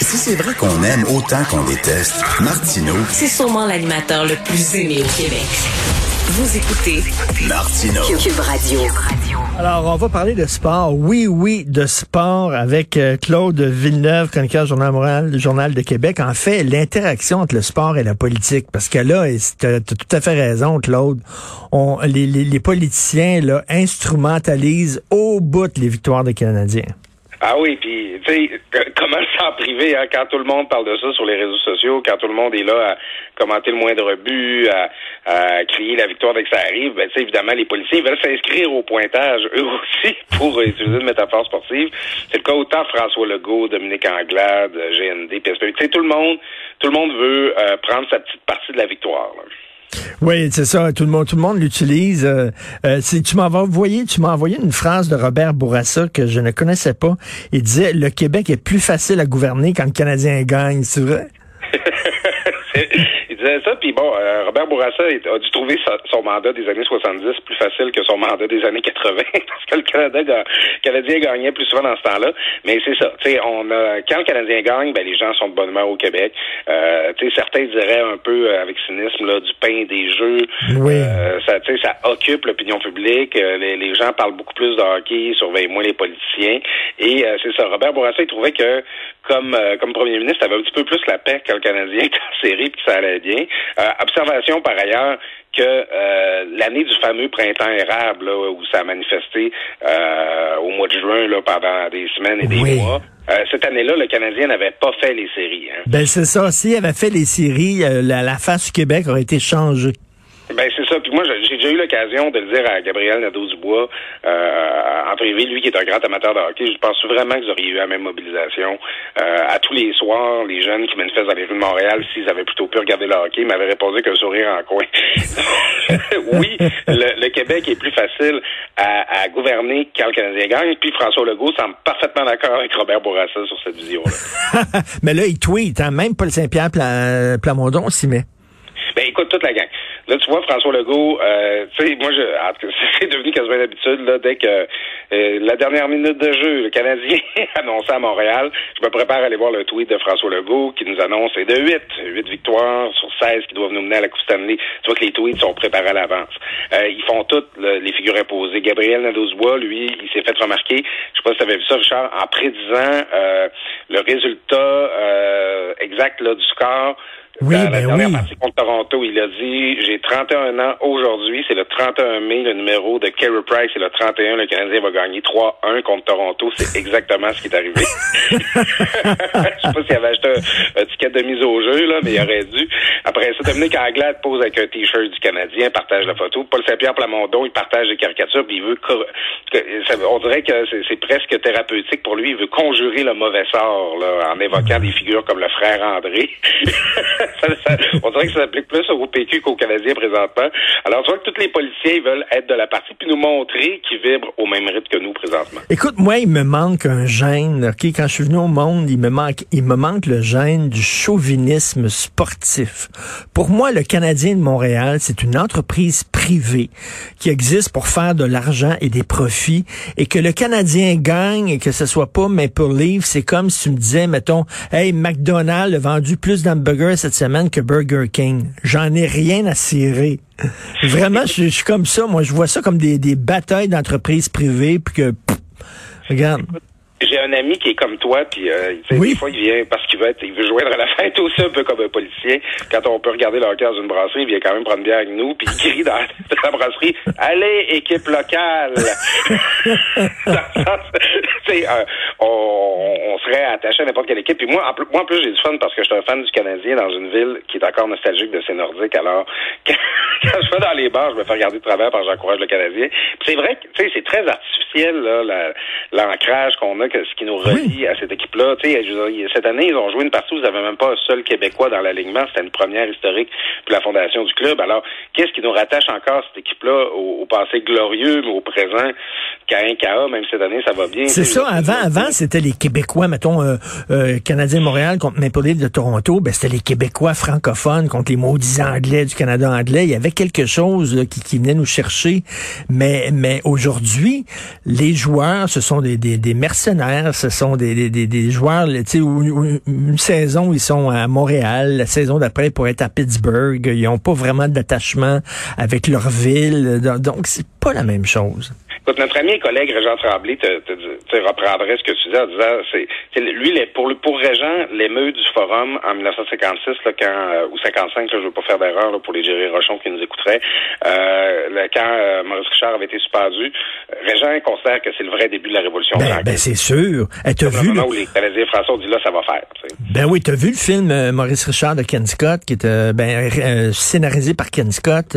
Si c'est vrai qu'on aime autant qu'on déteste, Martineau, C'est sûrement l'animateur le plus aimé au Québec. Vous écoutez Martineau. Cube Radio. Alors, on va parler de sport. Oui, oui, de sport avec euh, Claude Villeneuve, chroniqueur Journal Montréal, Journal de Québec. En fait, l'interaction entre le sport et la politique. Parce que là, tu as, tout à fait raison, Claude. On, les, les, les politiciens là, instrumentalisent au bout les victoires des Canadiens. Ah oui, puis tu sais, comment s'en priver hein, quand tout le monde parle de ça sur les réseaux sociaux, quand tout le monde est là à commenter le moindre but, à, à crier la victoire dès que ça arrive, ben tu sais, évidemment, les policiers veulent s'inscrire au pointage, eux aussi, pour utiliser une métaphore sportive. C'est le cas autant François Legault, Dominique Anglade, GND, PSP. Tu sais, tout le monde, tout le monde veut euh, prendre sa petite partie de la victoire. là. Oui, c'est ça. Tout le monde, tout le monde l'utilise. Euh, euh, tu m'as envoyé, tu m'as envoyé une phrase de Robert Bourassa que je ne connaissais pas. Il disait le Québec est plus facile à gouverner quand le Canadien gagne. C'est vrai. il disait ça, puis bon, euh, Robert Bourassa a dû trouver sa- son mandat des années 70 plus facile que son mandat des années 80, parce que le Canada, Canadien gagnait plus souvent dans ce temps-là. Mais c'est ça, tu sais, on a, quand le Canadien gagne, ben les gens sont de bonne humeur au Québec. Euh, tu sais, certains diraient un peu euh, avec cynisme là, du pain des jeux. Oui. Euh, ça, tu sais, ça occupe l'opinion publique. Euh, les, les gens parlent beaucoup plus de hockey, surveillent moins les politiciens. Et euh, c'est ça. Robert Bourassa, il trouvait que comme comme premier ministre, avait un petit peu plus la paix quand le Canadien en série puis que ça allait bien. Euh, observation par ailleurs que euh, l'année du fameux printemps érable, là, où ça a manifesté euh, au mois de juin là, pendant des semaines et des Oui. mois, cette année-là, le Canadien n'avait pas fait les séries. Hein. Ben c'est ça. S'il avait fait les séries, la, la face du Québec aurait été changée. Ben c'est ça. Puis moi, j'ai déjà eu l'occasion de le dire à Gabriel Nadeau-Dubois euh, en privé, lui qui est un grand amateur de hockey. Je pense vraiment que vous auriez eu la même mobilisation. Euh, à tous les soirs, les jeunes qui manifestent dans les rues de Montréal, s'ils avaient plutôt pu regarder le hockey, m'avaient répondu qu'un sourire en coin. oui, le, le Québec est plus facile à, à gouverner quand le Canadien gagne. Puis François Legault semble parfaitement d'accord avec Robert Bourassa sur cette vision-là. Mais là, il tweet. Hein? Même Paul Saint-Pierre Pla- Plamondon s'y met. Ben écoute, toute la gang. Là, tu vois, François Legault, euh, tu sais, moi, je, c'est devenu quasiment d'habitude, là, dès que euh, la dernière minute de jeu, le Canadien annonçait à Montréal, je me prépare à aller voir le tweet de François Legault qui nous annonce c'est de 8, 8 victoires sur 16 qui doivent nous mener à la Coupe Stanley. Tu vois que les tweets sont préparés à l'avance. Euh, ils font toutes le- les figures imposées. Gabriel Nadeau-Dubois, lui, il s'est fait remarquer, je sais pas si tu avais vu ça, Richard, en prédisant euh, le résultat euh, exact là, du score Oui, dans la ben dernière oui. partie contre Toronto, il a dit J'ai 31 ans aujourd'hui, c'est le 31 mai, le numéro de Carey Price, c'est le 31, le Canadien va gagner 3-1 contre Toronto. C'est exactement ce qui est arrivé. Je sais pas s'il avait acheté un, un ticket de mise au jeu, là, mais il aurait dû. Après ça, Dominique Anglade pose avec un t-shirt du Canadien, partage la photo. Paul Saint-Pierre Plamondon, il partage des caricatures, puis il veut cor- que- ça- on dirait que c'est c'est presque thérapeutique pour lui. Il veut conjurer le mauvais sort là, en évoquant des figures comme le frère André. On dirait que ça s'applique plus au PQ qu'aux Canadiens présentement. Alors, tu vois que tous les policiers veulent être de la partie puis nous montrer qu'ils vibrent au même rythme que nous présentement. Écoute, moi, il me manque un gène. Ok, quand je suis venu au monde, il me manque, il me manque le gène du chauvinisme sportif. Pour moi, le Canadien de Montréal, c'est une entreprise privée qui existe pour faire de l'argent et des profits, et que le Canadien gagne et que ce soit pas Maple Leaf, c'est comme si tu me disais, mettons, hey, McDonald's a vendu plus d'hamburgers cette semaine que Burger King. J'en ai rien à cirer. Vraiment, je, suis comme ça. Moi, je vois ça comme des, des batailles d'entreprises privées, puis que, regarde. J'ai un ami qui est comme toi, puis euh, Oui. des fois il vient parce qu'il veut être, il veut joindre à la fête aussi un peu comme un policier. Quand on peut regarder le hockey dans une brasserie, il vient quand même prendre bière avec nous, puis il crie dans, dans la brasserie Allez, équipe locale! Euh, on, on serait attaché à n'importe quelle équipe. Puis moi, en plus, moi, en plus, j'ai du fun parce que je suis un fan du Canadien dans une ville qui est encore nostalgique de ses Nordiques. Alors, quand, je vais dans les bars, je me fais regarder de travers parce que j'encourage le Canadien. C'est vrai que, tu sais, c'est très artificiel, là, l'ancrage qu'on a, que, ce qui nous relie à cette équipe-là. Cette année, ils ont joué une partie où vous n'avez même pas un seul Québécois dans l'alignement. C'était une première historique pour la fondation du club. Alors, qu'est-ce qui nous rattache encore cette équipe-là au, passé glorieux, mais au présent, qu'à KA, même cette année, ça va bien. C'est ça. Avant, avant, c'était les Québécois, mettons, euh, euh, Canadien Montréal contre Maple de Toronto. Ben, c'était les Québécois francophones contre les maudits Anglais du Canada anglais. Il y avait quelque chose qui, qui venait nous chercher. Mais, mais aujourd'hui, les joueurs, ce sont des, des, des mercenaires, ce sont des, des, des joueurs, tu sais, une saison, ils sont à Montréal, la saison d'après, pour être à Pittsburgh. Ils n'ont pas vraiment d'attachement avec leur ville. Donc, c'est pas la même chose. Écoute, notre ami et collègue Régent Tremblay te, te, te, reprendrait ce que tu disais en disant, c'est, lui, les, pour, pour Régent, l'émeute du forum en 1956, là, quand, euh, ou 55, là, je veux pas faire d'erreur pour les Jerry Rochon qui nous écouteraient, euh, quand euh, Maurice Richard avait été suspendu, Régent considère que c'est le vrai début de la Révolution ben, ben c'est sûr. Eh, t'as vu... Le moment où les Canadiens français ont dit là, ça va faire. Ben oui, t'as vu le film euh, Maurice Richard de Ken Scott, qui était ben, scénarisé par Ken Scott.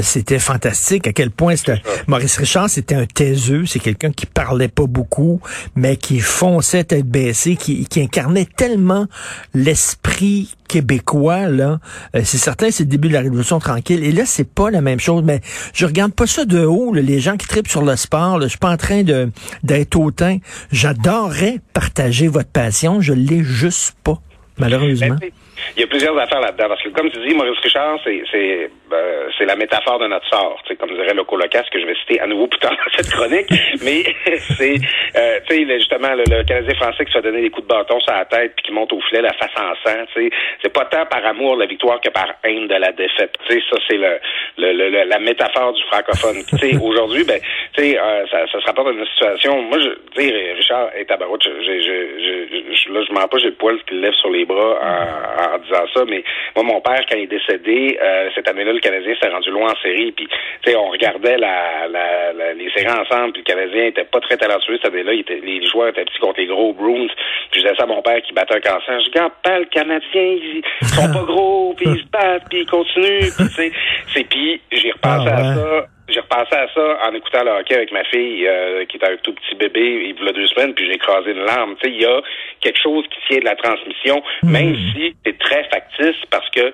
c'était fantastique. À quel point c'était... Maurice Richard, c'était un taiseux, c'est quelqu'un qui parlait pas beaucoup, mais qui fonçait tête baissée, qui, qui incarnait tellement l'esprit québécois, là. Euh, c'est certain, c'est le début de la Révolution tranquille. Et là, c'est pas la même chose, mais je regarde pas ça de haut, les gens qui tripent sur le sport, je suis pas en train de d'être hautain. J'adorerais partager votre passion, je l'ai juste pas, malheureusement. Ben, il y a plusieurs affaires là-dedans. Parce que, comme tu dis, Maurice Richard, c'est c'est euh, c'est la métaphore de notre sort. Comme dirait le Colocas, que je vais citer à nouveau plus tard dans cette chronique. Mais c'est, euh, tu sais, justement, le, Canadien français qui se fait donner des coups de bâton sur la tête puis qui monte au filet la face en sang. Tu sais, c'est pas tant par amour de la victoire que par haine de la défaite. Tu sais, ça c'est le, le, la métaphore du francophone. tu sais, aujourd'hui, ben, tu sais, euh, ça, ça se rapporte à une situation. Moi, je, sais, Richard est à je, je, je, je, là, je mens pas, j'ai le poil qui lève sur les bras en en disant ça, mais moi, mon père, quand il est décédé, euh, cette année-là, le Canadien s'est rendu loin en série, puis, tu sais, on regardait la, la, les séries ensemble, puis le Canadien était pas très talentueux cette année-là, les joueurs étaient petits contre les gros Bruins, puis je disais ça à mon père qui battait un cancer, je dis, pas le Canadien, ils, sont pas gros, puis ils se battent, puis ils continuent, puis tu sais, c'est, puis j'ai repensé à ah, ça j'ai repensé à ça en écoutant le hockey avec ma fille euh, qui était un tout petit bébé il y a deux semaines, puis j'ai écrasé une larme. Tu sais, il y a quelque chose qui tient de la transmission, hmm. même si c'est très factice parce que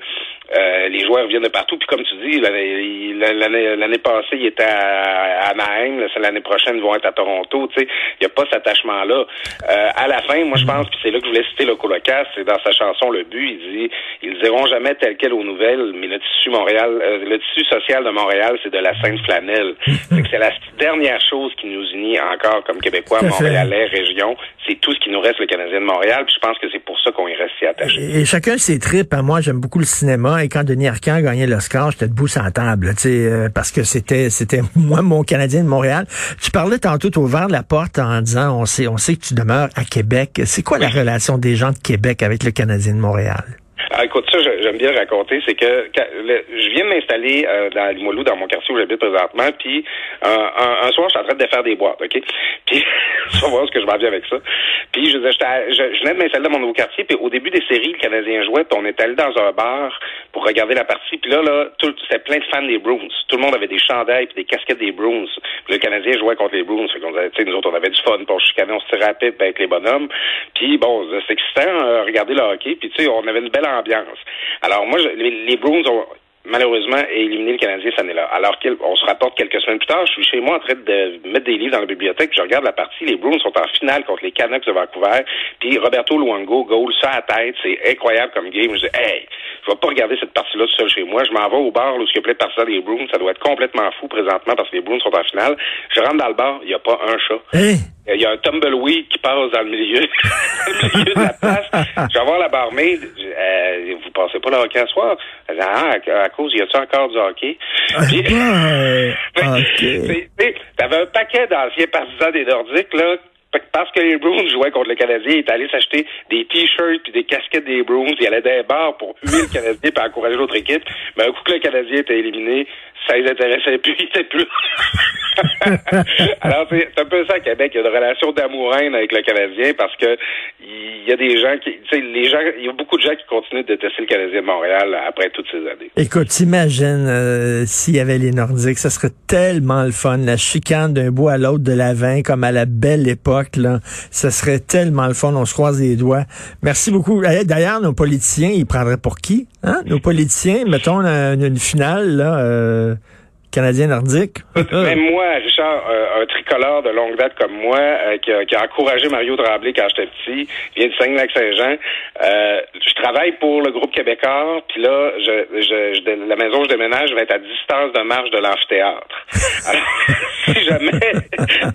euh, les joueurs viennent de partout. Puis comme tu dis, l'année passée, ils étaient à Anaheim. L'année prochaine, ils vont être à Toronto. Tu sais, il n'y a pas cet attachement-là. Euh, à la fin, moi, je pense, puis c'est là que je voulais citer le Colocas, c'est dans sa chanson Le But, il dit « Ils diront jamais tel quel aux nouvelles, mais le tissu Montréal, euh, le tissu social de Montréal, c'est de la sainte flanelle. c'est la dernière chose qui nous unit encore comme Québécois, Montréalais, région. C'est tout ce qui nous reste, le Canadien de Montréal. Puis je pense que c'est pour ça qu'on y reste si attaché. Et, chacun ses tripes. Moi, j'aime beaucoup le cinéma et quand Denis Arcand gagnait l'Oscar, j'étais debout sans table, tu sais, euh, parce que c'était c'était moi mon Canadien de Montréal. Tu parlais tantôt, tu ouvert la porte en disant on sait on sait que tu demeures à Québec. C'est quoi la relation des gens de Québec avec le Canadien de Montréal? Ah, écoute, ça, j'aime bien raconter, c'est que je viens de m'installer euh, dans Limoilou, dans mon quartier où j'habite présentement, puis euh, un, soir, je suis en train de faire des boîtes, OK? Puis, tu vas voir ce que je m'en viens avec ça. Puis, je, je, je, de m'installer dans mon nouveau quartier, puis au début des séries, le Canadien jouait, puis on est allé dans un bar pour regarder la partie, puis là, là, c'était plein de fans des Bruins. Tout le monde avait des chandails puis des casquettes des Bruins. Puis le Canadien jouait contre les Bruins. Nous autres, on avait du fun pour chicaner, on se tirait rapide avec les bonhommes. Puis, bon, c'est excitant, euh, regarder le hockey, puis tu sais, on avait une belle ambiance. Alors moi, les, les Bruins ont malheureusement éliminé le Canadien cette année-là. Alors qu'on se rapporte quelques semaines plus tard, je suis chez moi en train de mettre des livres dans la bibliothèque, je regarde la partie, les Bruins sont en finale contre les Canucks de Vancouver, puis Roberto Luongo, goal, ça à tête, c'est incroyable comme game. Je dis, hey, je vais pas regarder cette partie-là tout seul chez moi, je m'en vais au bar où il y a plein de des Bruins, ça doit être complètement fou présentement parce que les Bruins sont en finale. Je rentre dans le bar, il n'y a pas un chat. Hein? Il y a un tumbleweed qui passe dans le milieu, le milieu de la place. Je vais voir la barmaid. Euh, vous pensez pas le hockey à soir? Ah, à, cause, y a-tu encore du hockey? Ah, Puis, okay. T'avais un paquet d'anciens partisans des Nordiques, là, parce que les Bruins jouaient contre le Canadien, il est allé s'acheter des t-shirts puis des casquettes des Bruins. Il allait dans les bars pour huer le Canadien et encourager l'autre équipe. Mais un coup que le Canadien était éliminé, ça les intéressait plus, il était plus. Alors, c'est un peu ça Québec. Il y a une relation damour avec le Canadien parce que il y a des gens qui, tu sais, les gens, il y a beaucoup de gens qui continuent de détester le Canadien de Montréal après toutes ces années. Écoute, t'imagines euh, s'il y avait les Nordiques, ça serait tellement le fun, la chicane d'un bout à l'autre de la vin, comme à la belle époque, là. Ça serait tellement le fun, on se croise les doigts. Merci beaucoup. D'ailleurs, nos politiciens, ils prendraient pour qui? Hein? Nos politiciens, mettons une, une finale, là, euh, Canadien nordique. Même moi, Richard, euh, un tricolore de longue date comme moi, euh, qui, a, encouragé Mario Tremblay quand j'étais petit, vient de Saint-Lac-Saint-Jean. Euh, je travaille pour le groupe québécois, puis là, je, je, la maison où je déménage va être à distance de marche de l'amphithéâtre. Alors, si jamais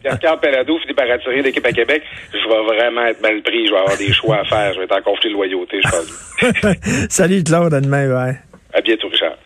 Pierre-Carl Pelado finit par attirer l'équipe à Québec, je vais vraiment être mal pris. Je vais avoir des choix à faire. Je vais être en conflit de loyauté, je pense. Salut Claude, à demain, ouais. À bientôt, Richard.